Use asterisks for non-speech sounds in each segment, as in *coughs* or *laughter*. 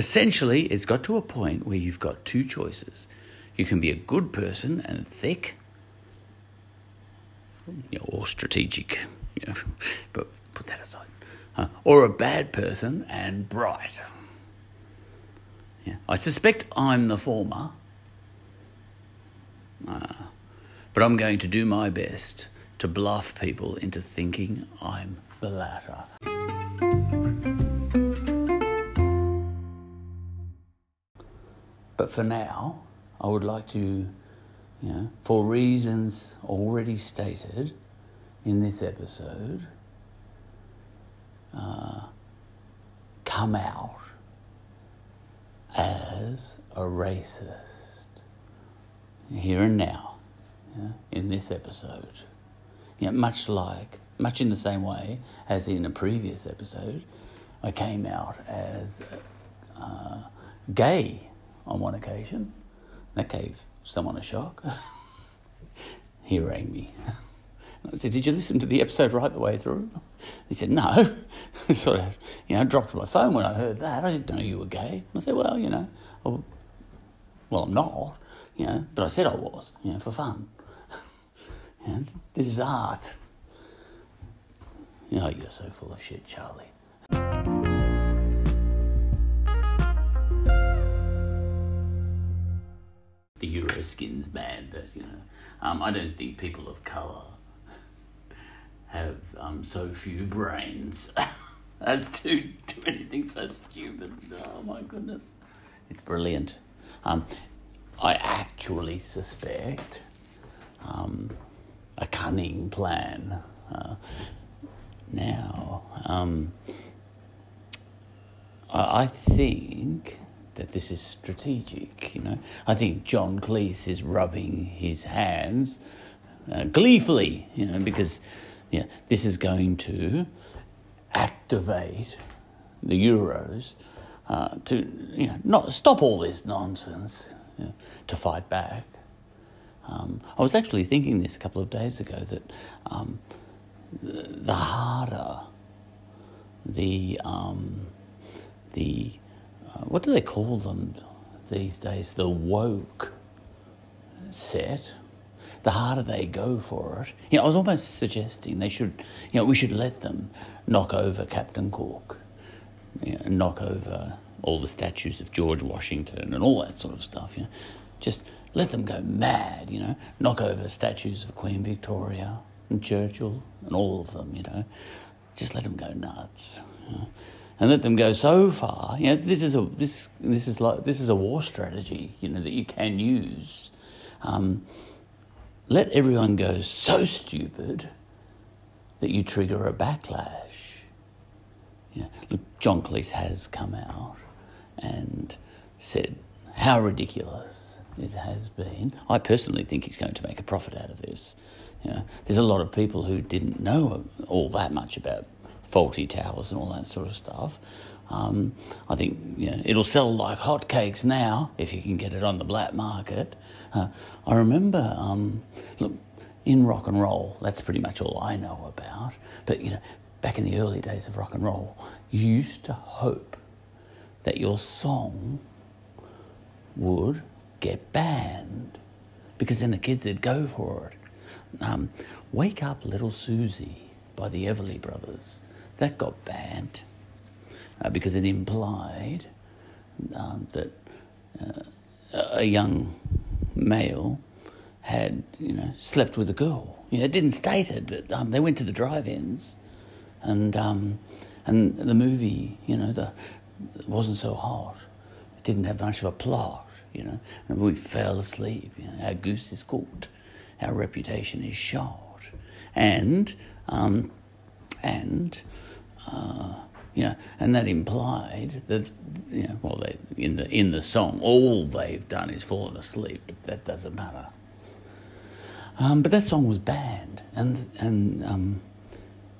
essentially, it's got to a point where you've got two choices. You can be a good person and thick, you know, or strategic, you know, *laughs* but put that aside. Uh, or a bad person and bright. Yeah. I suspect I'm the former, uh, but I'm going to do my best to bluff people into thinking I'm the latter. But for now, I would like to, you know, for reasons already stated in this episode, uh, come out as a racist here and now yeah, in this episode. Yeah, much like, much in the same way as in a previous episode, I came out as uh, gay on one occasion. That gave someone a shock. *laughs* he rang me. *laughs* I said, Did you listen to the episode right the way through? He said, No. I *laughs* sort of, you know, dropped my phone when I heard that. I didn't know you were gay. I said, Well, you know, well, well I'm not, you know, but I said I was, you know, for fun. you know, this is art. You know, you're so full of shit, Charlie. The Euroskins band, you know. Um, I don't think people of colour have um, so few brains *laughs* as to do anything so stupid. Oh my goodness. It's brilliant. Um, I actually suspect um, a cunning plan. Uh, now, um, I, I think that this is strategic. You know, I think John Cleese is rubbing his hands uh, gleefully. You know, because yeah, this is going to activate the Euros uh, to you know, not stop all this nonsense you know, to fight back. Um, I was actually thinking this a couple of days ago that um, the, harder the um, the what do they call them these days? The woke set the harder they go for it. You know, I was almost suggesting they should, you know, we should let them knock over Captain Cook, you know, knock over all the statues of George Washington and all that sort of stuff. You know, just let them go mad. You know, knock over statues of Queen Victoria and Churchill and all of them. You know, just let them go nuts. You know? And let them go so far. You know, this is a this this is like this is a war strategy. You know that you can use. Um, let everyone go so stupid that you trigger a backlash. You know, look, John Cleese has come out and said how ridiculous it has been. I personally think he's going to make a profit out of this. You know, there's a lot of people who didn't know all that much about Fawlty Towers and all that sort of stuff. Um, I think you know, it'll sell like hotcakes now if you can get it on the black market. Uh, I remember, um, look, in rock and roll, that's pretty much all I know about. But you know, back in the early days of rock and roll, you used to hope that your song would get banned because then the kids would go for it. Um, Wake Up Little Susie by the Everly Brothers, that got banned uh, because it implied um, that uh, a young male had, you know, slept with a girl. You know, it didn't state it, but um, they went to the drive-ins, and um, and the movie, you know, the wasn't so hot. It didn't have much of a plot, you know. And we fell asleep. You know, our goose is cooked, our reputation is shot, and um, and. Know, and that implied that, well, they, in the in the song, all they've done is fallen asleep. But that doesn't matter. Um, but that song was banned, and and um,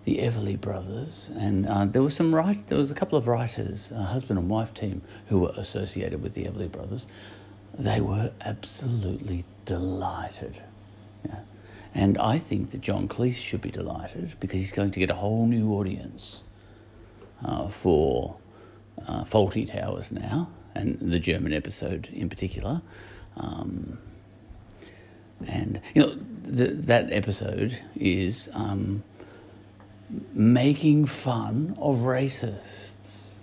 the Everly brothers, and uh, there was some write, there was a couple of writers, a husband and wife team, who were associated with the Everly brothers. They were absolutely delighted. Yeah. And I think that John Cleese should be delighted because he's going to get a whole new audience for uh, Fawlty Towers now, and the German episode in particular. Um, and you know the, that episode is um, making fun of racists,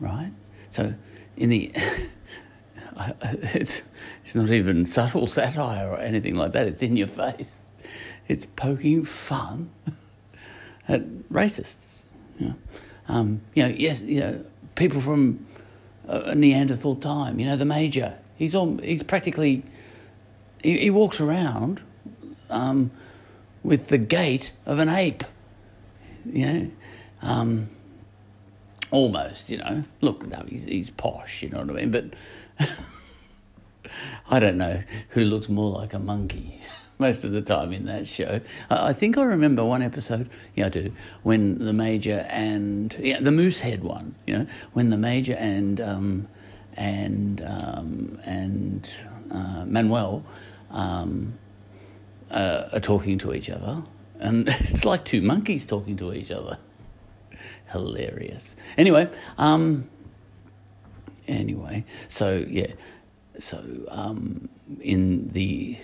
right? So in the *laughs* *laughs* it's it's not even subtle satire or anything like that. It's in your *laughs* face. It's poking fun at racists. You know, um, you know yes, you know, people from a Neanderthal time. You know, the major. He's all, he's practically he, he walks around um, with the gait of an ape. You know, um, almost. You know, look, no, he's he's posh. You know what I mean? But *laughs* I don't know who looks more like a monkey *laughs* most of the time in that show. I think I remember one episode, yeah, I do, when the Major and, yeah, the Moosehead one, you know, when the Major and, um, and, um, and uh, Manuel um, uh, are talking to each other. And *laughs* it's like two monkeys talking to each other. Hilarious. Anyway, um, anyway, so yeah, so um, in the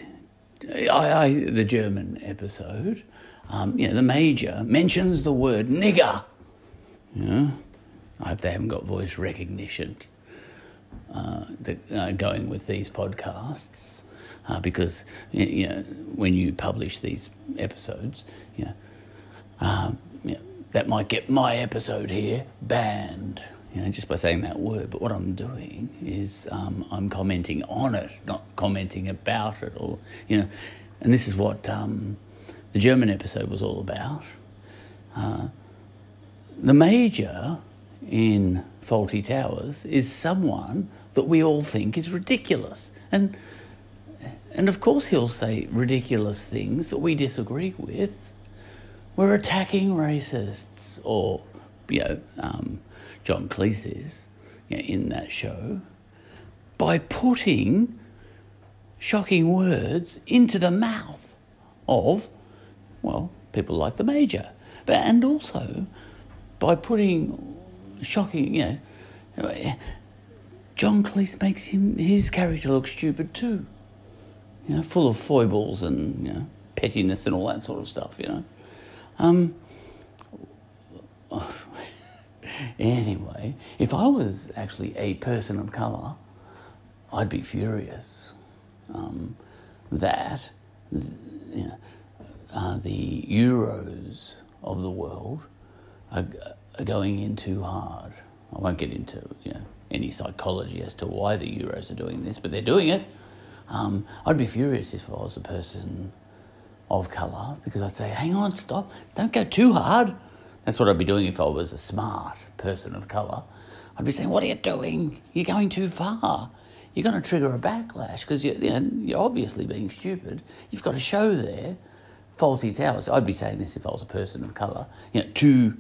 I, I, the German episode, um, you know, the major mentions the word nigger. Know, I hope they haven't got voice recognition uh, uh, going with these podcasts. Uh, because you know when you publish these episodes, you know, you know, that might get my episode here banned you know, just by saying that word. But what I'm doing is um, I'm commenting on it, not commenting about it, or you know. And this is what um, the German episode was all about. Uh, the major in Fawlty Towers is someone that we all think is ridiculous, and and of course he'll say ridiculous things that we disagree with. We're attacking racists, or you know. Um, John Cleese is you know, in that show by putting shocking words into the mouth of, well, people like the Major. But, and also by putting shocking, you know, John Cleese makes him his character look stupid too. You know, full of foibles and you know, pettiness and all that sort of stuff. You know, um, anyway, if I was actually a person of colour, I'd be furious um, that you know, uh, the Euros of the world are, are, going in too hard. I won't get into you know, any psychology as to why the Euros are doing this, but they're doing it. Um, I'd be furious if I was a person of colour because I'd say, hang on, stop, don't go too hard. That's what I'd be doing if I was a smart person of colour. I'd be saying, What are you doing? You're going too far. You're going to trigger a backlash because you're, you know, you're obviously being stupid. You've got a show there, Fawlty Towers. I'd be saying this if I was a person of colour, you know, to,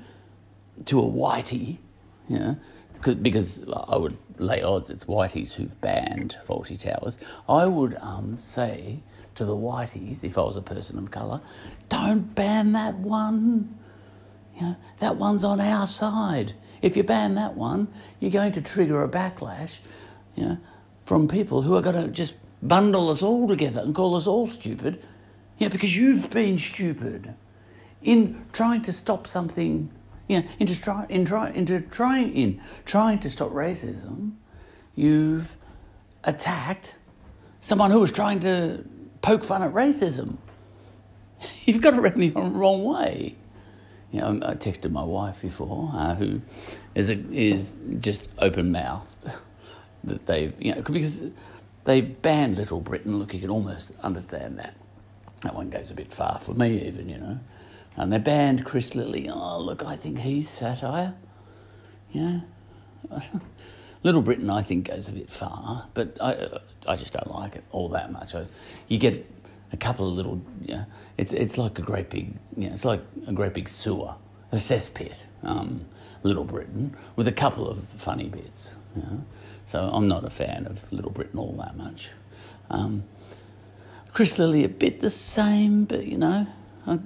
to a whitey, you know, because I would lay odds it's whiteys who've banned Fawlty Towers. I would um, say to the whiteys, if I was a person of colour, don't ban that one. You know, that one's on our side. If you ban that one, you're going to trigger a backlash you know, from people who are going to just bundle us all together and call us all stupid you know, because you've been stupid in trying to stop something, you know, into, try, in try, into trying, in trying to stop racism, you've attacked someone who was trying to poke fun at racism. *laughs* You've got it around the wrong way you know, I texted my wife before, uh, who is a, is just open mouthed *laughs* that they've you know because they banned Little Britain. Look, you can almost understand that. That one goes a bit far for me, even you know. And they banned Chris Lilley. Oh, look, I think he's satire. Yeah. *laughs* Little Britain, I think, goes a bit far, but I, I just don't like it all that much. I, you get a couple of little, you know, it's, it's like a great big, it's like a great big sewer, a cesspit, um, Little Britain, with a couple of funny bits. So I'm not a fan of Little Britain all that much. Um, Chris Lilley a bit the same, but you know, uh,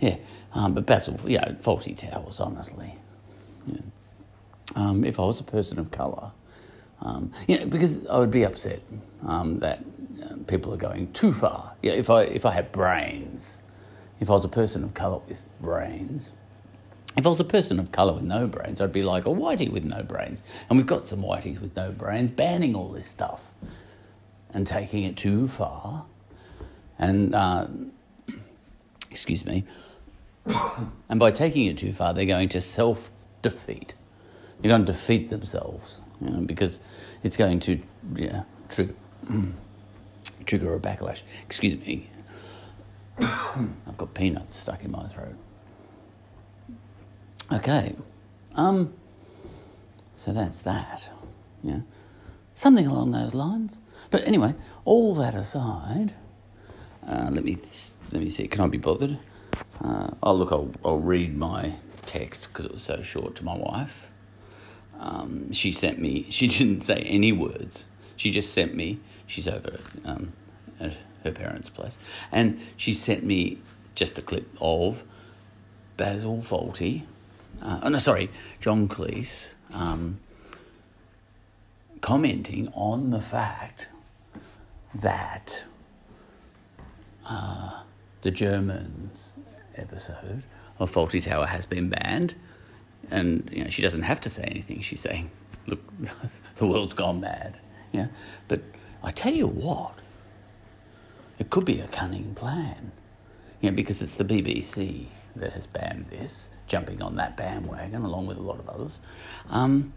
yeah. Um, but Basil, yeah, Fawlty Towers, honestly. Yeah. Um, if I was a person of colour, um, you know, because I would be upset um, that uh, people are going too far. Yeah, if I if I had brains, if I was a person of colour with brains, if I was a person of colour with no brains, I'd be like a whitey with no brains. And we've got some whiteys with no brains banning all this stuff and taking it too far. And, uh, excuse me, *coughs* and by taking it too far, they're going to self defeat. They're going to defeat themselves you know, because it's going to yeah, trigger, *clears throat* trigger a backlash. Excuse me. *coughs* I've got peanuts stuck in my throat. Okay. Um, so that's that. Yeah. Something along those lines. But anyway, all that aside, uh, let me let me see. Can I be bothered? Uh, oh, look, I'll, I'll read my text because it was so short to my wife. Um, she sent me. She *laughs* didn't say any words. She just sent me. She's over um, at her parents' place, and she sent me just a clip of Basil Fawlty uh, oh no, sorry, John Cleese, um, commenting on the fact that uh, the Germans episode of Fawlty Tower has been banned, and you know she doesn't have to say anything. She's saying, "Look, *laughs* the world's gone mad." Yeah, but I tell you what, it could be a cunning plan. Yeah, because it's the BBC that has banned this, jumping on that bandwagon along with a lot of others. Um,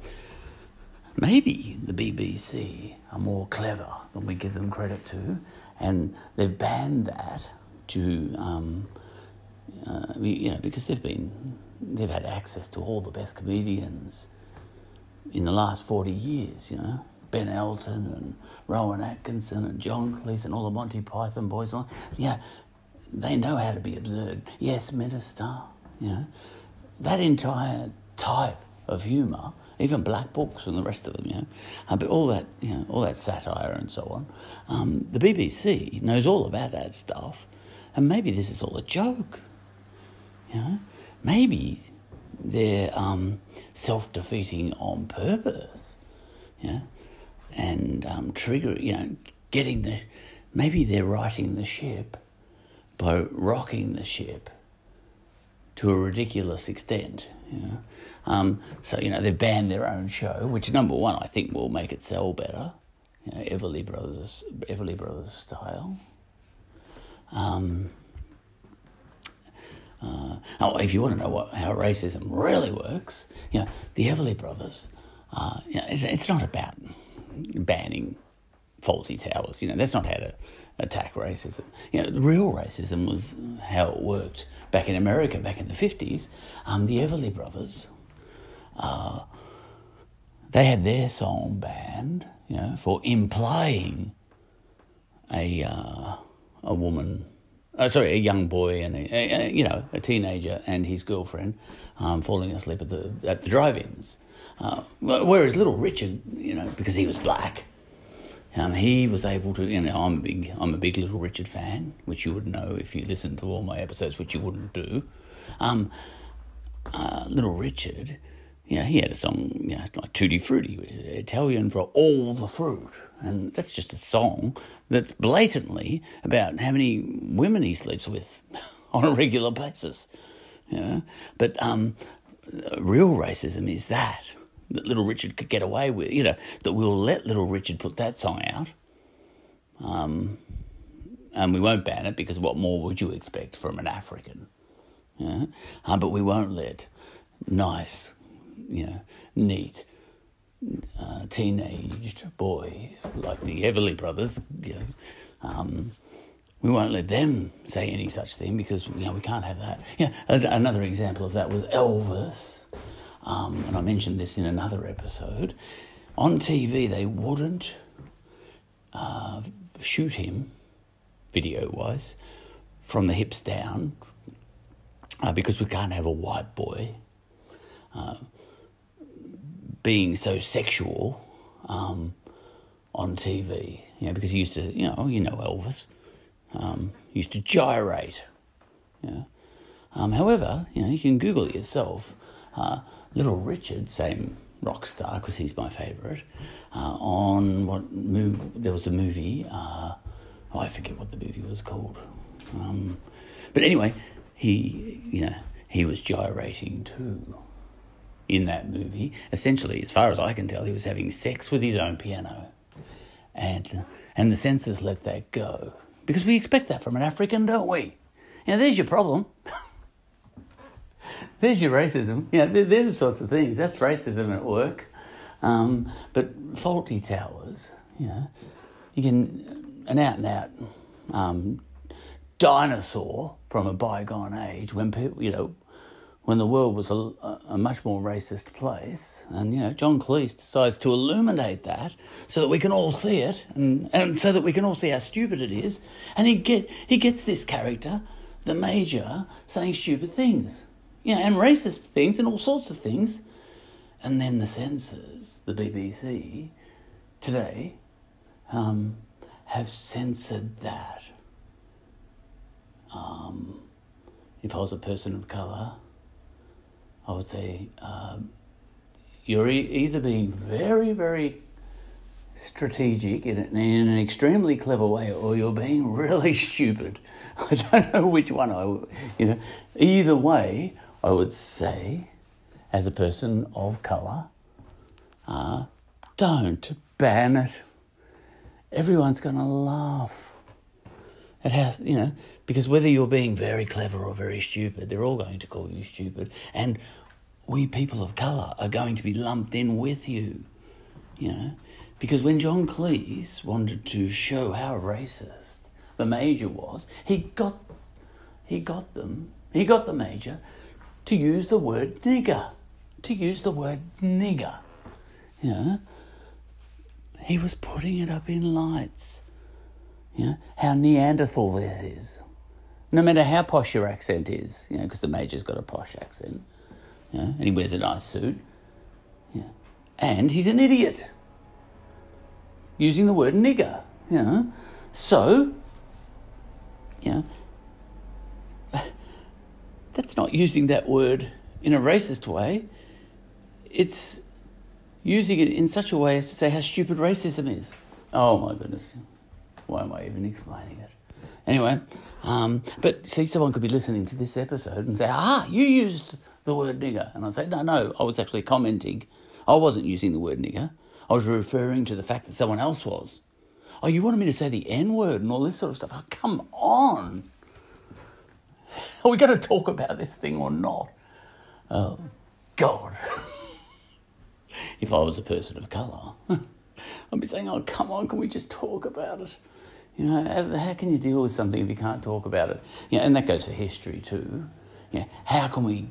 maybe the BBC are more clever than we give them credit to, and they've banned that to, um, uh, you know, because they've been they've had access to all the best comedians in the last forty years, you know. Ben Elton and Rowan Atkinson and John Cleese and all the Monty Python boys. Yeah, they know how to be absurd. Yes, minister, you know. That entire type of humour, even black books and the rest of them, you know, uh, but all that, you know, all that satire and so on. Um, the BBC knows all about that stuff, and maybe this is all a joke. You know, maybe they're um, self-defeating on purpose. Yeah, and um, trigger, you know, getting the. Maybe they're writing the ship by rocking the ship to a ridiculous extent. Know? um, so, you know, they've banned their own show, which, number one, I think will make it sell better. You know, Everly Brothers, Everly Brothers style. Um, uh, oh, if you want to know what, how racism really works, you know, the Everly Brothers, uh, you know, it's, it's not about banning Fawlty Towers. You know, that's not how to attack racism. You know, real racism was how it worked back in America back in the 50s. Um, the Everly Brothers, uh, they had their song banned, you know, for implying a, uh, a woman, uh, sorry, a young boy and, a, a, you know, a teenager and his girlfriend um, falling asleep at the, at the drive-ins. Uh, whereas Little Richard, you know, because he was black, um, he was able to, you know, I'm a big, I'm a big Little Richard fan, which you would know if you listened to all my episodes, which you wouldn't do. Um, uh, Little Richard, you know, he had a song, you know, like Tutti Frutti, Italian for all the fruit, and that's just a song that's blatantly about how many women he sleeps with *laughs* on a regular basis. Know? But um, real racism is that that Little Richard could get away with, you know, that we'll let Little Richard put that song out. Um, and we won't ban it because what more would you expect from an African? Yeah? Uh, but we won't let nice, you know, neat, uh, teenaged boys like the Everly brothers, you know, um, we won't let them say any such thing because you know we can't have that. Yeah, another example of that was Elvis um, and I mentioned this in another episode. On TV, they wouldn't uh, shoot him, video wise, from the hips down uh, because we can't have a white boy uh, being so sexual um, on TV. You know, because he used to, you know, you know Elvis, um, used to gyrate. Yeah. Um, however, you know, you can Google it yourself uh, Little Richard, same rock star, because he's my favourite, uh, on what movie, there was a movie, uh, oh, I forget what the movie was called. Um, but anyway, he, you know, he was gyrating too in that movie. Essentially, as far as I can tell, he was having sex with his own piano. And, and the censors let that go. Because we expect that from an African, don't we? Now, there's your problem. *laughs* there's your racism. Yeah, they're the sorts of things. That's racism at work. Um, but Fawlty Towers, you know, you can, an out and out um, dinosaur from a bygone age when people, you know, when the world was a, a, much more racist place. And, you know, John Cleese decides to illuminate that so that we can all see it and, and so that we can all see how stupid it is. And he, get, he gets this character, the Major, saying stupid things, you know, and racist things and all sorts of things. And then the censors, the BBC, today, um, have censored that. Um, if I was a person of colour, I would say um, you're e- either being very, very strategic in, in, an extremely clever way, or you're being *laughs* really stupid. I don't know which one I, you know. Either way, I would say, as a person of colour, uh, don't ban it. Everyone's going to laugh. It has, you know, because whether you're being very clever or very stupid, they're all going to call you stupid. And we people of colour are going to be lumped in with you, you know. Because when John Cleese wanted to show how racist the major was, he got, he got them, he got the major to use the word nigger, to use the word nigger, you know. He was putting it up in lights. You know, how Neanderthal this is. No matter how posh your accent is, you know, because the major's got a posh accent, know, and he wears a nice suit. Yeah. And he's an idiot. Using the word nigger. Know. So, know, *sighs* that's not using that word in a racist way. It's using it in such a way as to say how stupid racism is. Oh my goodness. Why am I even explaining it? Anyway, um, but see, someone could be listening to this episode and say, ah, you used the word nigger. And I'd say, no, no, I was actually commenting. I wasn't using the word nigger. I was referring to the fact that someone else was. Oh, you wanted me to say the N word and all this sort of stuff. Oh, come on. Are we going to talk about this thing or not? Oh, God. *laughs* if I was a person of colour, *laughs* I'd be saying, oh, come on, can we just talk about it? You know, how can you deal with something if you can't talk about it? Yeah, and that goes for history too. Yeah, how can we,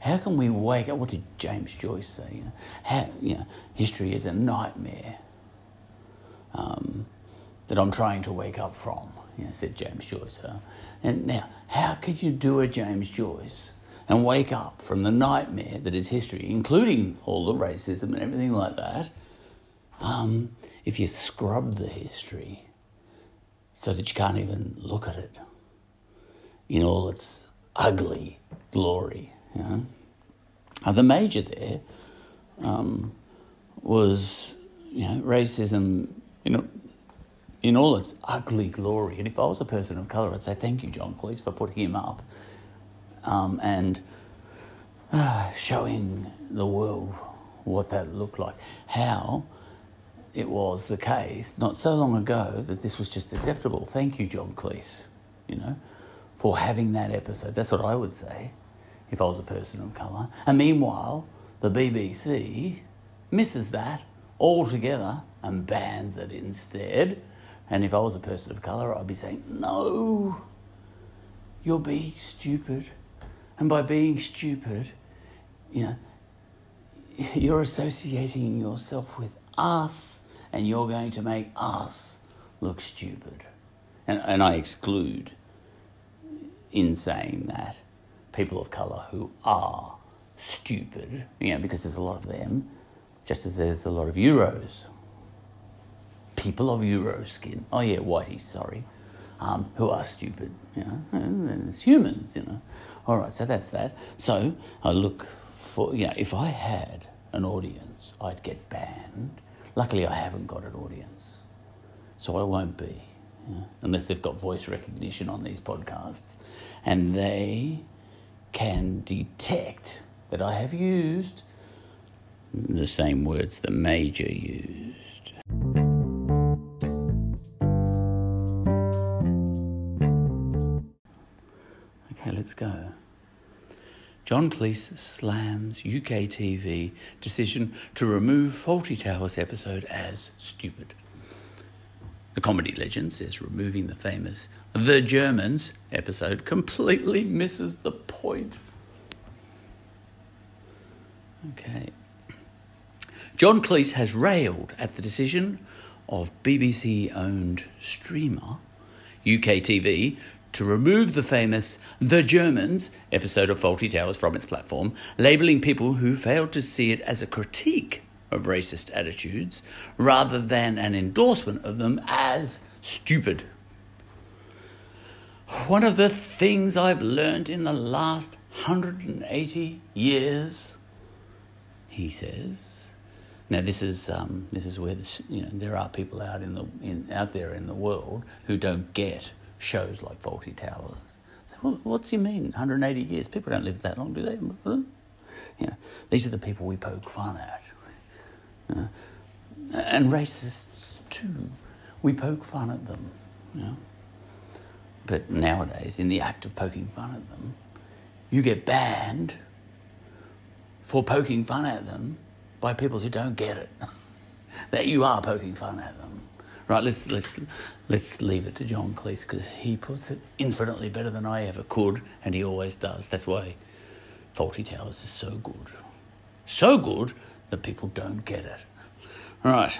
how can we wake up? What did James Joyce say? You know, how, you know history is a nightmare um, that I'm trying to wake up from. You know, said James Joyce. And now, how can you do a James Joyce and wake up from the nightmare that is history, including all the racism and everything like that, um, if you scrub the history? So that you can't even look at it in all its ugly glory. You know? the major there um, was you know, racism you know, in all its ugly glory. And if I was a person of colour, I'd say thank you, John Cleese, for putting him up um, and uh, showing the world what that looked like. How it was the case not so long ago that this was just acceptable. Thank you, John Cleese, you know, for having that episode. That's what I would say if I was a person of colour. And meanwhile, the BBC misses that altogether and bans it instead. And if I was a person of colour, I'd be saying, no, you're being stupid. And by being stupid, you know, *laughs* you're associating yourself with us and you're going to make us look stupid. And, and I exclude in saying that people of colour who are stupid, you know, because there's a lot of them, just as there's a lot of Euros. People of Euro skin, oh yeah, whitey, sorry, um, who are stupid, you know, and it's humans, you know. All right, so that's that. So I look for you know, if I had an audience, I'd get banned. Luckily, I haven't got an audience, so I won't be, know, unless they've got voice recognition on these podcasts, and they can detect that I have used the same words the major used. Okay, let's go. John Cleese slams UK TV decision to remove Fawlty Towers episode as stupid. The comedy legend says removing the famous The Germans episode completely misses the point. Okay. John Cleese has railed at the decision of BBC owned streamer UK TV to remove the famous The Germans episode of Fawlty Towers from its platform, labelling people who failed to see it as a critique of racist attitudes rather than an endorsement of them as stupid. One of the things I've learned in the last 180 years, he says. Now this is um, this is where you know there are people out in the in, out there in the world who don't get shows like Fawlty Towers. So, well, what's he mean? 180 years? People don't live that long, do they? Yeah, these are the people we poke fun at. Uh, and racists too. We poke fun at them. You know? But nowadays, in the act of poking fun at them, you get banned for poking fun at them by people who don't get it. *laughs* that you are poking fun at them. Right, let's let's let's leave it to John Cleese because he puts it infinitely better than I ever could, and he always does. That's why Fawlty Towers is so good, so good that people don't get it. Right.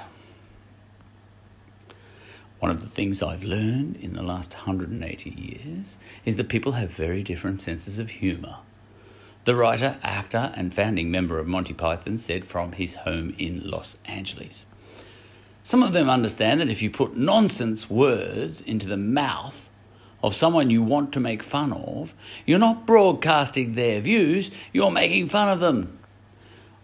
One of the things I've learned in the last 180 years is that people have very different senses of humour. The writer, actor, and founding member of Monty Python said from his home in Los Angeles. Some of them understand that if you put nonsense words into the mouth of someone you want to make fun of, you're not broadcasting their views, you're making fun of them.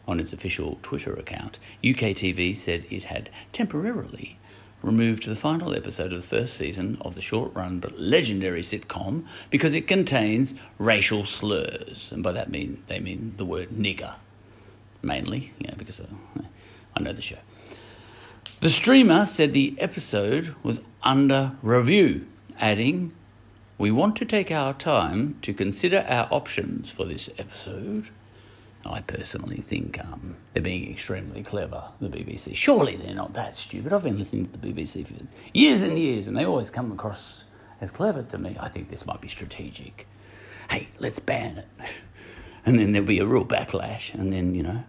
On its official Twitter account, UKTV said it had temporarily removed the final episode of the first season of the short run but legendary sitcom because it contains racial slurs. And by that mean they mean the word nigger, mainly, because uh, I know the show. The streamer said the episode was under review, adding, We want to take our time to consider our options for this episode. I personally think um, they're being extremely clever, the BBC. Surely they're not that stupid. I've been listening to the BBC for years and years, and they always come across as clever to me. I think this might be strategic. Hey, let's ban it. *laughs* And then there'll be a real backlash, and then, you know,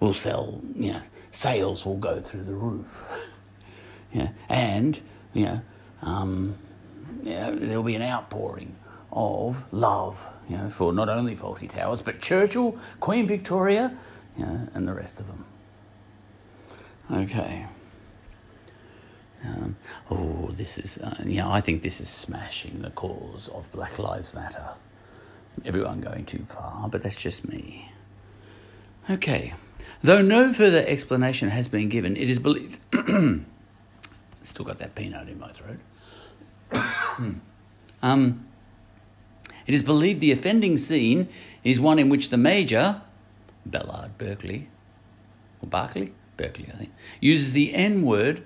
we'll sell, you know, sales will go through the roof. *laughs* yeah, and, you know, um, yeah, there'll be an outpouring of love you know, for not only Fawlty Towers, but Churchill, Queen Victoria, you know, and the rest of them. Okay. Um, oh, this is, uh, yeah, I think this is smashing the cause of Black Lives Matter. Everyone going too far, but that's just me. Okay. Though no further explanation has been given, it is believed. *coughs* Still got that peanut in my throat. *coughs* um, it is believed the offending scene is one in which the major, Ballard Berkeley, or Barkley? Berkeley, I think, uses the N word,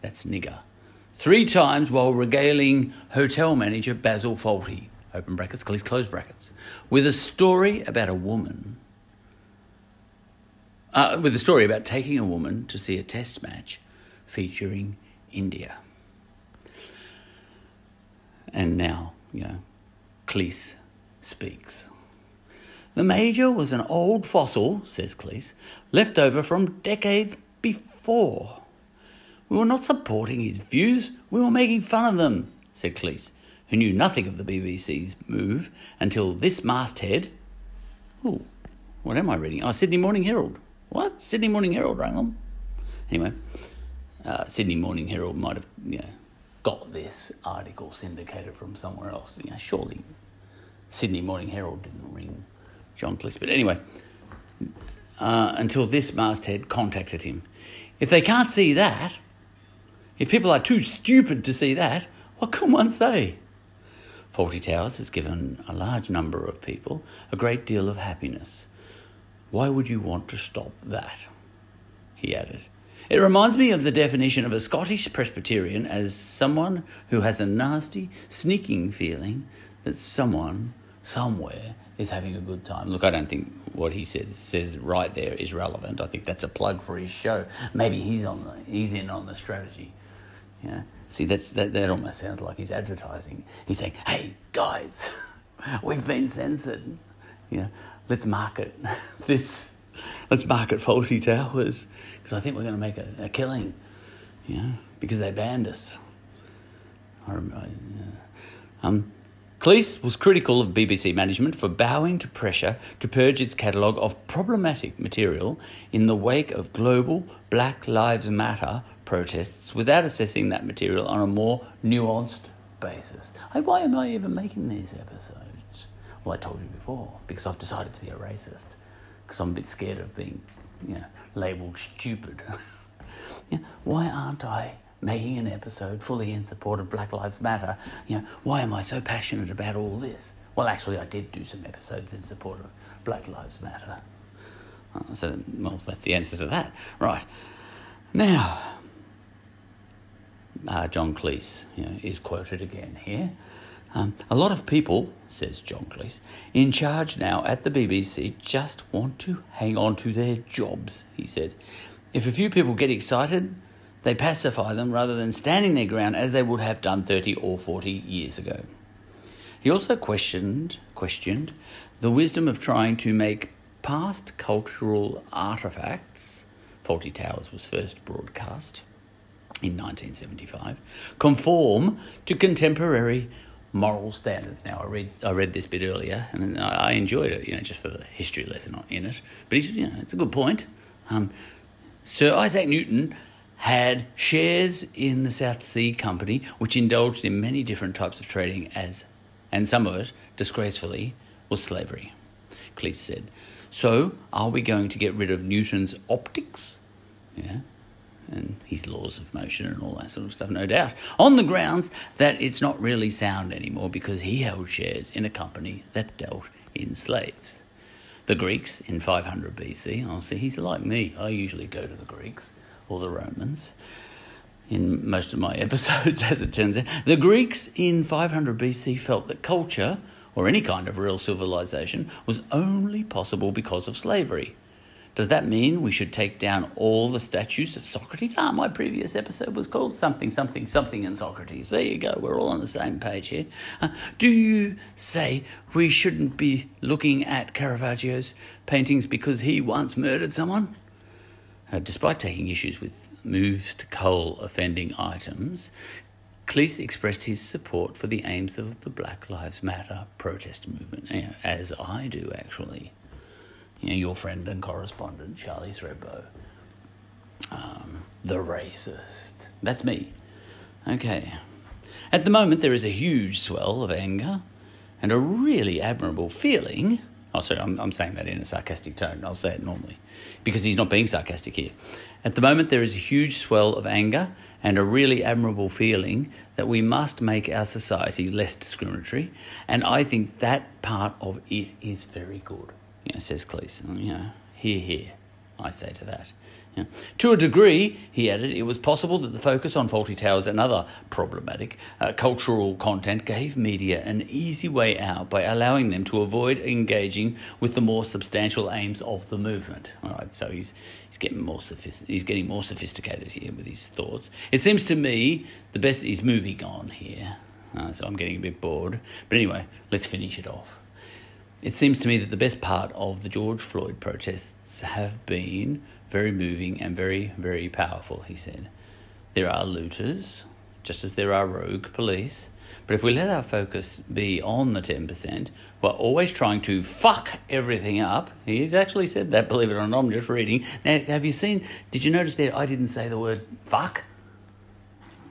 that's nigger, three times while regaling hotel manager Basil Fawlty, open brackets, close brackets, with a story about a woman. Uh, with a story about taking a woman to see a test match featuring India. And now, you know, Cleese speaks. The Major was an old fossil, says Cleese, left over from decades before. We were not supporting his views, we were making fun of them, said Cleese, who knew nothing of the BBC's move until this masthead. Oh, what am I reading? Oh, Sydney Morning Herald. What? Sydney Morning Herald, rang on. Anyway, uh, Sydney Morning Herald might have, you know, got this article syndicated from somewhere else. You know, surely Sydney Morning Herald didn't ring John Cleese. But anyway, uh, until this masthead contacted him. If they can't see that, if people are too stupid to see that, what can one say? Fawlty Towers has given a large number of people a great deal of happiness. Why would you want to stop that? He added. It reminds me of the definition of a Scottish Presbyterian as someone who has a nasty, sneaking feeling that someone, somewhere, is having a good time. Look, I don't think what he says says right there is relevant. I think that's a plug for his show. Maybe he's on the, he's in on the strategy. Yeah. See, that's that, that almost sounds like he's advertising. He's saying, "Hey guys, *laughs* we've been censored. Yeah, let's market *laughs* this. Let's market Fawlty Towers because I think we're going to make a, a killing. Yeah, because they banned us." I remember, um, Cleese was critical of BBC management for bowing to pressure to purge its catalogue of problematic material in the wake of global Black Lives Matter protests without assessing that material on a more nuanced basis. Why am I even making these episodes? Well, I told you before, because I've decided to be a racist, because I'm a bit scared of being you know, labelled stupid. *laughs* yeah, why aren't I making an episode fully in support of Black Lives Matter. You know, why am I so passionate about all this? Well, actually, I did do some episodes in support of Black Lives Matter. Uh, so, well, that's the answer to that. Right. Now, uh, John Cleese you know, is quoted again here. Um, a lot of people, says John Cleese, in charge now at the BBC just want to hang on to their jobs, he said. If a few people get excited, they pacify them rather than standing their ground as they would have done 30 or 40 years ago. He also questioned, questioned the wisdom of trying to make past cultural artefacts, Fawlty Towers was first broadcast in 1975, conform to contemporary moral standards. Now, I read I read this bit earlier, and I enjoyed it, you know, just for the history lesson in it. But you know, it's a good point. Um, Sir Isaac Newton had shares in the South Sea Company, which indulged in many different types of trading as, and some of it, disgracefully, was slavery. Cleese said, So, are we going to get rid of Newton's optics? Yeah. And his laws of motion and all that sort of stuff, no doubt, on the grounds that it's not really sound anymore because he held shares in a company that dealt in slaves. The Greeks in 500 BC, I'll see, he's like me. I usually go to the Greeks or the Romans in most of my *laughs* episodes, as it turns out. The Greeks in 500 BC felt that culture, or any kind of real civilization, was only possible because of slavery. Does that mean we should take down all the statues of Socrates? Ah, my previous episode was called Something, Something, Something in Socrates. There you go, we're all on the same page here. Uh, do you say we shouldn't be looking at Caravaggio's paintings because he once murdered someone? Uh, despite taking issues with moves to cull offending items, Cleese expressed his support for the aims of the Black Lives Matter protest movement, as I do actually. You know, your friend and correspondent, Charlie Thredbo. Um, the racist. That's me. Okay. At the moment, there is a huge swell of anger and a really admirable feeling Oh, sorry, I'm, I'm saying that in a sarcastic tone. I'll say it normally because he's not being sarcastic here. At the moment, there is a huge swell of anger and a really admirable feeling that we must make our society less discriminatory. And I think that part of it is very good, you know, says Cleese. You know, hear, hear, I say to that. Yeah. To a degree, he added, it was possible that the focus on Fawlty Towers and other problematic uh, cultural content gave media an easy way out by allowing them to avoid engaging with the more substantial aims of the movement. All right, so he's he's getting more sophist- he's getting more sophisticated here with his thoughts. It seems to me the best is moving on here, uh, so I'm getting a bit bored. But anyway, let's finish it off. It seems to me that the best part of the George Floyd protests have been very moving and very, very powerful, he said. There are looters, just as there are rogue police. But if we let our focus be on the 10%, we're always trying to fuck everything up. He's actually said that, believe it or not. I'm just reading. Now, have you seen, did you notice that I didn't say the word fuck?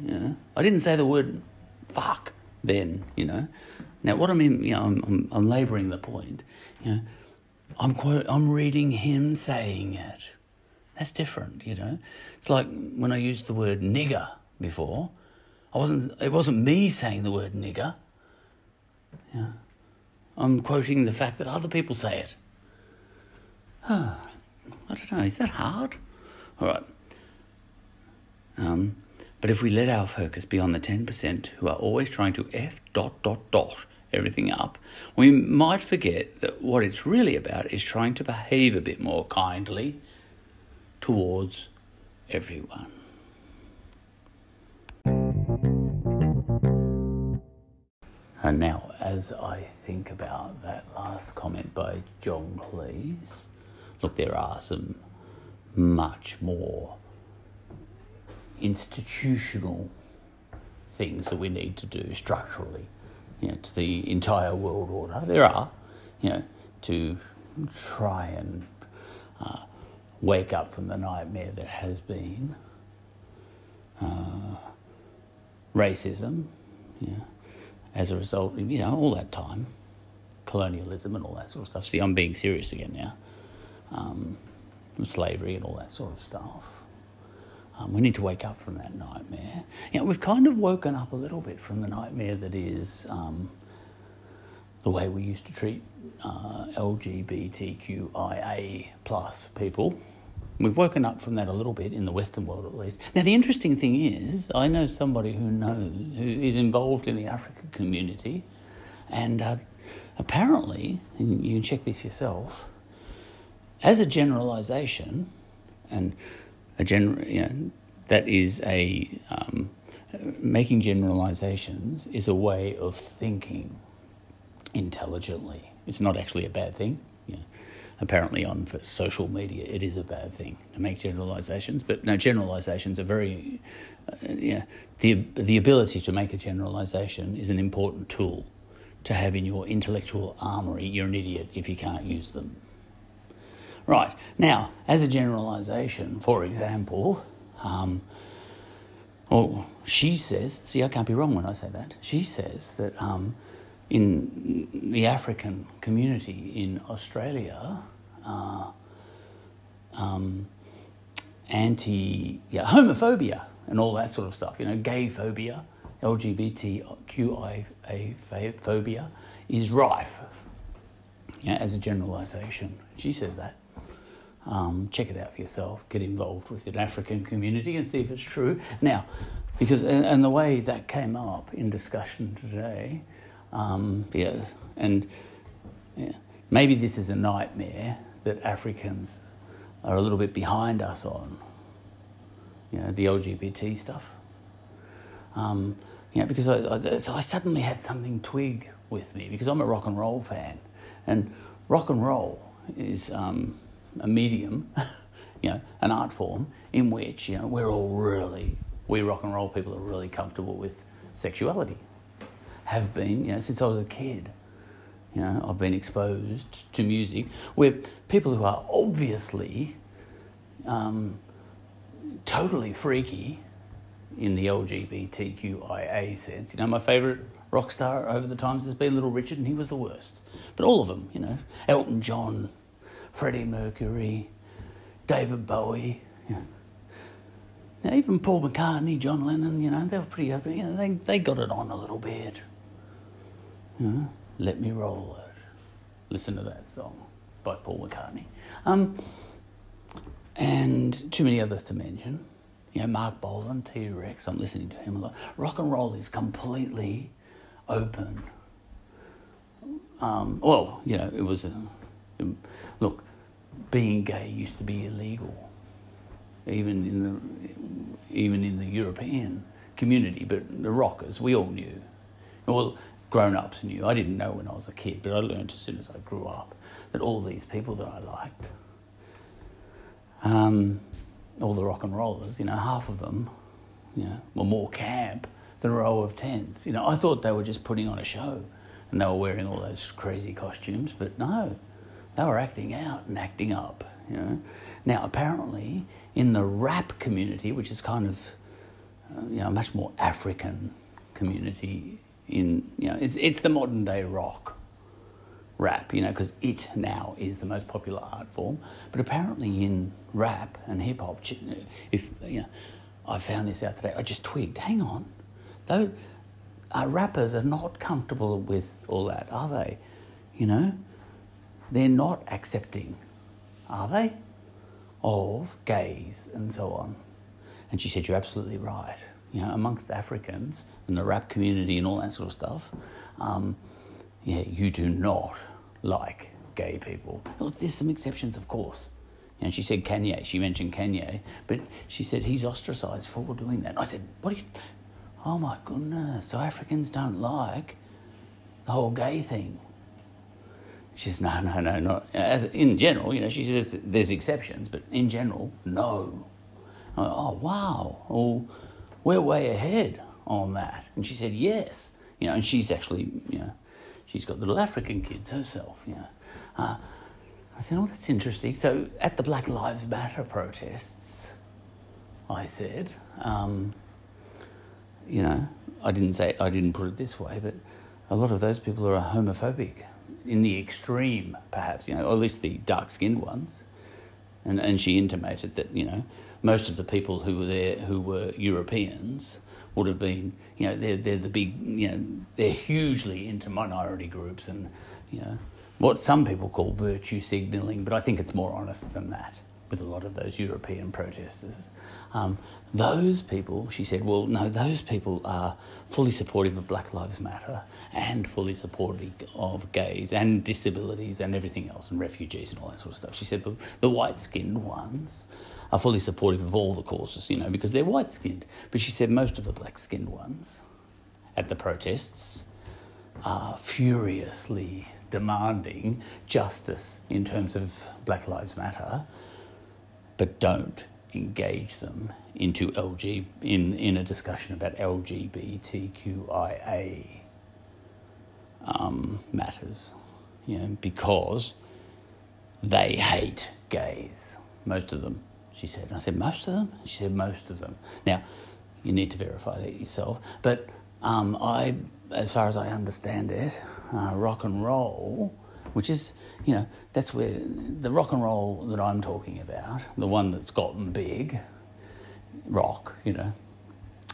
Yeah. I didn't say the word fuck then, you know. Now, what I mean, you know, I'm, I'm, I'm labouring the point. You know, I'm quote, I'm reading him saying it. That's different, you know. It's like when I used the word nigger before. I wasn't. It wasn't me saying the word nigger. Yeah. I'm quoting the fact that other people say it. Huh. I don't know. Is that hard? All right. Um, but if we let our focus be on the 10% who are always trying to F dot dot dot everything up, we might forget that what it's really about is trying to behave a bit more kindly towards everyone. And now, as I think about that last comment by John Cleese, look, there are some much more institutional things that we need to do structurally, you know, to the entire world order. There are, you know, to try and uh, wake up from the nightmare that has been uh, racism, you know, as a result of, you know, all that time, colonialism and all that sort of stuff. See, I'm being serious again now. Um, slavery and all that sort of stuff. Um, we need to wake up from that nightmare. You know, we've kind of woken up a little bit from the nightmare that is um, the way we used to treat uh, LGBTQIA plus people. We've woken up from that a little bit in the Western world, at least. Now, the interesting thing is, I know somebody who knows who is involved in the African community, and uh, apparently, and you can check this yourself, as a generalisation, and a general, you know, that is a um, making generalizations is a way of thinking intelligently. It's not actually a bad thing. You know, apparently, on for social media, it is a bad thing to make generalizations. But no, generalizations are very, uh, yeah. The the ability to make a generalization is an important tool to have in your intellectual armory. You're an idiot if you can't use them. Right, now, as a generalization, for example, um, well, she says, see, I can't be wrong when I say that. She says that um, in the African community in Australia, uh, um, anti yeah, homophobia and all that sort of stuff, you know, gay phobia, LGBTQIA phobia is rife yeah, as a generalization. She says that. Um, check it out for yourself. Get involved with an African community and see if it's true. Now, because and, the way that came up in discussion today, um, yeah, and yeah, maybe this is a nightmare that Africans are a little bit behind us on. You know, the LGBT stuff. Um, you know, because I, I, so I suddenly had something twig with me because I'm a rock and roll fan, and rock and roll is um, a medium, *laughs* you know, an art form in which you know we're all really we rock and roll people are really comfortable with sexuality. Have been, you know, since I was a kid. You know, I've been exposed to music where people who are obviously um, totally freaky in the LGBTQIA sense. You know, my favourite rock star over the times has been Little Richard, and he was the worst. But all of them, you know, Elton John, Freddie Mercury, David Bowie, you know. even Paul McCartney, John Lennon, you know, they were pretty open. You know, they, they got it on a little bit. You know, Let Me Roll It. Listen to that song by Paul McCartney. Um, and too many others to mention. You know, Marc Bolan, T Rex, I'm listening to him a lot. Rock and roll is completely open. Um, well, you know, it was a, look, being gay used to be illegal, even in the even in the European community. But the rockers, we all knew. Well, grown-ups knew. I didn't know when I was a kid, but I learned as soon as I grew up that all these people that I liked, um, all the rock and rollers, you know, half of them, you know, were more camp than a row of tents. You know, I thought they were just putting on a show, and they were wearing all those crazy costumes, but no, they were acting out and acting up. You know. Now, apparently, in the rap community, which is kind of uh, you know, a much more African community, in you know, it's it's the modern day rock. rap, you know, because it now is the most popular art form. But apparently in rap and hip hop, if you know, I found this out today. I just twigged. Hang on, though, uh, rappers are not comfortable with all that, are they? You know, they're not accepting, are they, of gays and so on. And she said, "You're absolutely right." You know, amongst Africans and the rap community and all that sort of stuff. Um, yeah, you do not like gay people. Look, there's some exceptions, of course. And she said Kanye. She mentioned Kanye, but she said he's ostracized for doing that. I said, "What are you? Oh my goodness! So Africans don't like the whole gay thing." She says, *laughs* "No, no, no, not as in general. You know, she says there's exceptions, but in general, no." I Went, oh wow! Well, we're way ahead on that. And she said, "Yes." You know, and she's actually, you know, she's got little African kids herself, you know. Uh, I said, oh, that's interesting. So at the Black Lives Matter protests, I said, um, you know, I didn't say, I didn't put it this way, but a lot of those people are homophobic in the extreme, perhaps, you know, or at least the dark skinned ones. And, and she intimated that, you know, most of the people who were there who were Europeans would have been, you know, they're, they're the big, you know, they're hugely into minority groups and, you know, what some people call virtue signalling, but I think it's more honest than that with a lot of those European protesters. Um, those people, she said, well, no, those people are fully supportive of Black Lives Matter and fully supportive of gays and disabilities and everything else and refugees and all that sort of stuff. She said the, the white skinned ones are fully supportive of all the causes, you know, because they're white skinned. But she said most of the black skinned ones at the protests are furiously demanding justice in terms of Black Lives Matter, but don't engage them into LG in, in a discussion about LGBTQIA um, matters, you know, because they hate gays, most of them she said. And I said, most of them? She said, most of them. Now, you need to verify that yourself. But um, I, as far as I understand it, uh, rock and roll, which is, you know, that's where the rock and roll that I'm talking about, the one that's gotten big, rock, you know,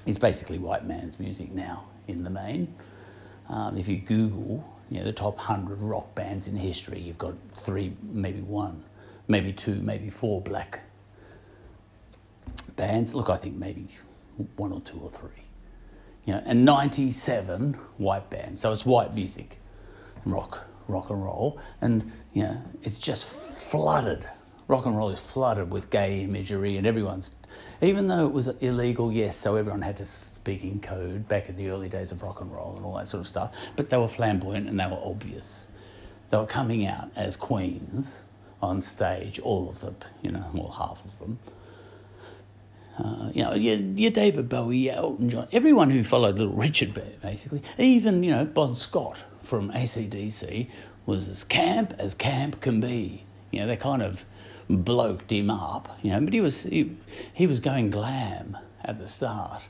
is basically white man's music now in the main. Um, if you Google, you know, the top 100 rock bands in history, you've got three, maybe one, maybe two, maybe four black bands. Look, I think maybe one or two or three. You know, and 97 white bands. So it's white music, rock, rock and roll. And, you know, it's just flooded. Rock and roll is flooded with gay imagery, and everyone's, even though it was illegal, yes, so everyone had to speak in code back in the early days of rock and roll and all that sort of stuff, but they were flamboyant and they were obvious. They were coming out as queens on stage, all of them, you know, well, half of them uh, you know, your, your David Bowie, your Elton John, everyone who followed Little Richard, basically, even, you know, Bon Scott from ACDC was as camp as camp can be. You know, they kind of bloked him up, you know, but he was, he, he was going glam at the start.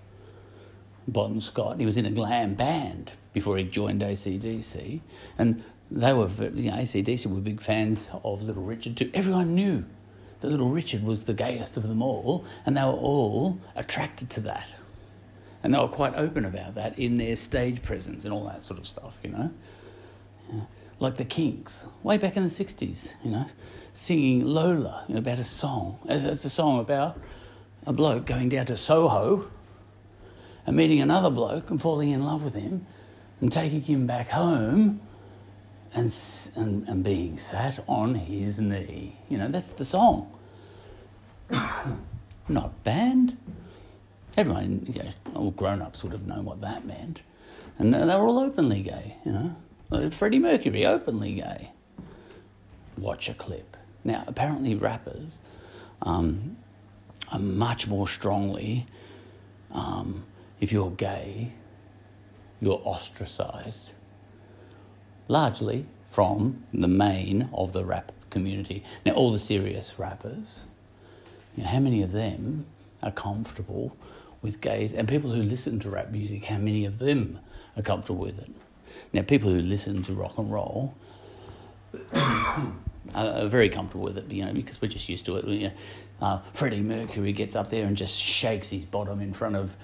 Bon Scott, he was in a glam band before he joined ACDC, and they were, you know, ACDC were big fans of Little Richard too. Everyone knew that little Richard was the gayest of them all, and they were all attracted to that. And they were quite open about that in their stage presence and all that sort of stuff, you know. Yeah. Like the Kinks, way back in the 60s, you know, singing Lola about a song. It's, it's a song about a bloke going down to Soho and meeting another bloke and falling in love with him and taking him back home and, and, and being sat on his knee. You know, that's the song. *coughs* Not banned. Everyone, you know, all grown ups would have known what that meant. And they were all openly gay, you know. Freddie Mercury, openly gay. Watch a clip. Now, apparently, rappers um, are much more strongly, um, if you're gay, you're ostracized largely from the main of the rap community. Now, all the serious rappers, you know, how many of them are comfortable with gays? And people who listen to rap music, how many of them are comfortable with it? Now, people who listen to rock and roll, *coughs* are very comfortable with it, you know, because we're just used to it. You know, uh, Freddie Mercury gets up there and just shakes his bottom in front of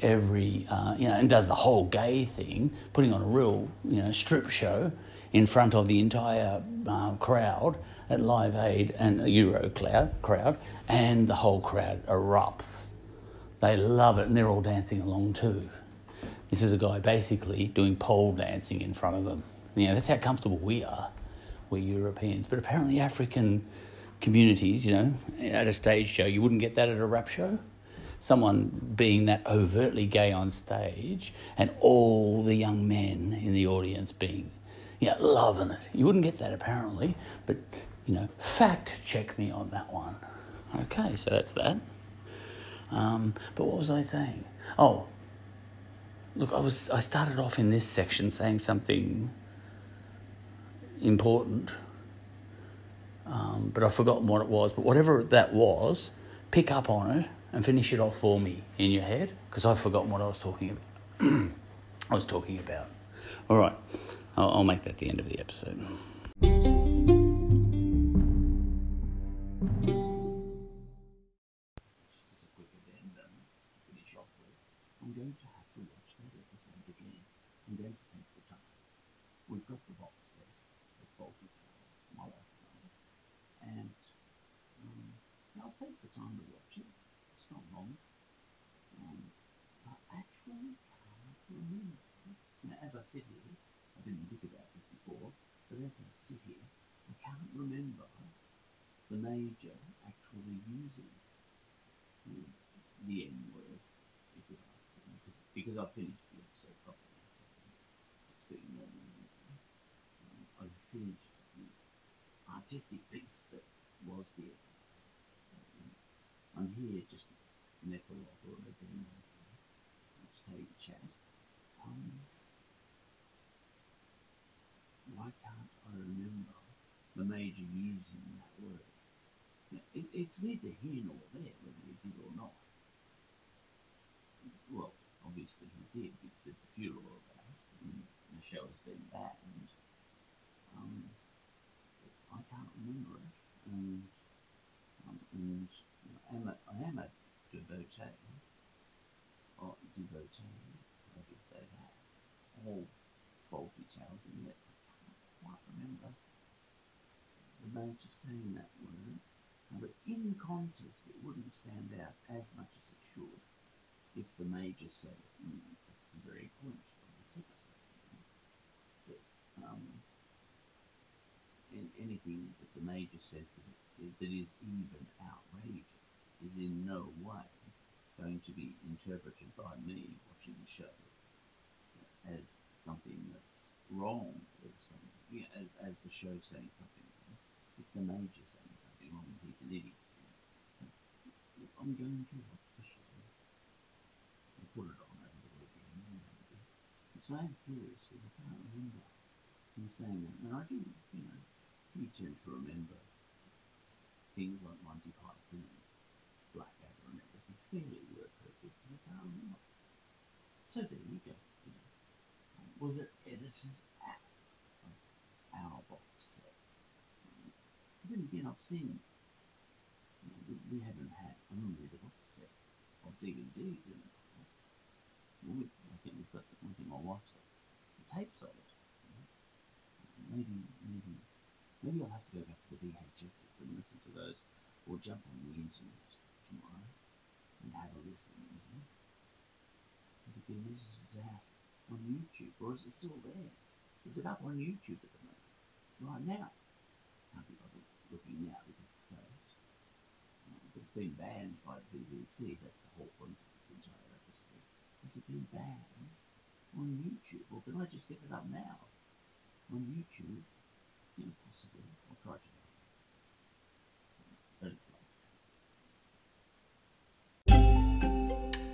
every, uh, you know, and does the whole gay thing, putting on a real, you know, strip show in front of the entire uh, crowd at Live Aid and Euro crowd, crowd, and the whole crowd erupts. They love it, and they're all dancing along too. This is a guy basically doing pole dancing in front of them. You know, that's how comfortable we are, we Europeans. But apparently, African communities, you know, at a stage show, you wouldn't get that at a rap show. Someone being that overtly gay on stage, and all the young men in the audience being, yeah, loving it. You wouldn't get that apparently, but you know, fact check me on that one. Okay, so that's that. Um, but what was I saying? Oh, look, I was I started off in this section saying something important, um, but I've forgotten what it was. But whatever that was, pick up on it and finish it off for me in your head because I've forgotten what I was talking about. *clears throat* I was talking about. All right, I'll, I'll make that the end of the episode. I didn't think about this before, but as I sit here, I can't remember the major actually using the, the N word, if you like, because, because I finished the episode properly. So normally, um, I finished the artistic piece that was the episode. So, um, I'm here just as an epilogue or a just tell you the chat. Um, why can't I remember the major using that word? It, it's neither here nor there whether he did or not. Well, obviously he did because there's a funeral about it and the show has been banned. Um, I can't remember it, and um, and I am a, I am a devotee, or devotee, I could say that, all Fawlty Towers in it quite remember the major saying that word, but in context it wouldn't stand out as much as it should if the major said it. Mm, that's the very point of this episode. That um, in anything that the major says that, it, that is even outrageous is in no way going to be interpreted by me watching the show as something that's wrong or something you know, as, as the show saying something wrong, if the major saying something wrong, he's an idiot. So, I'm going to watch the show and put it on over the weekend. Because I am curious, because I can't remember him saying that. And I do, you know, do tend to remember things like Monty Python and Blackadder and everything fairly word perfect, but I can't remember. So there you go. You know. Um, was it edited our box set. Then again, I've seen, you know, we, we haven't had only the box set of DVDs in the past. we, I think we've got something, I think my the tapes of it. You? Maybe, maybe, maybe I'll have to go back to the VHSs and listen to those, or jump on the internet tomorrow and have a listen. You know? Has it been edited out on YouTube, or is it still there? Is it up on YouTube at the moment? right now. Can't looking now because it's staged. It's been banned by the BBC, that's the whole point of this entire episode. Has it been banned on YouTube? Or can I just get it up now? On YouTube? You know, possibly. I'll try to. But it's late.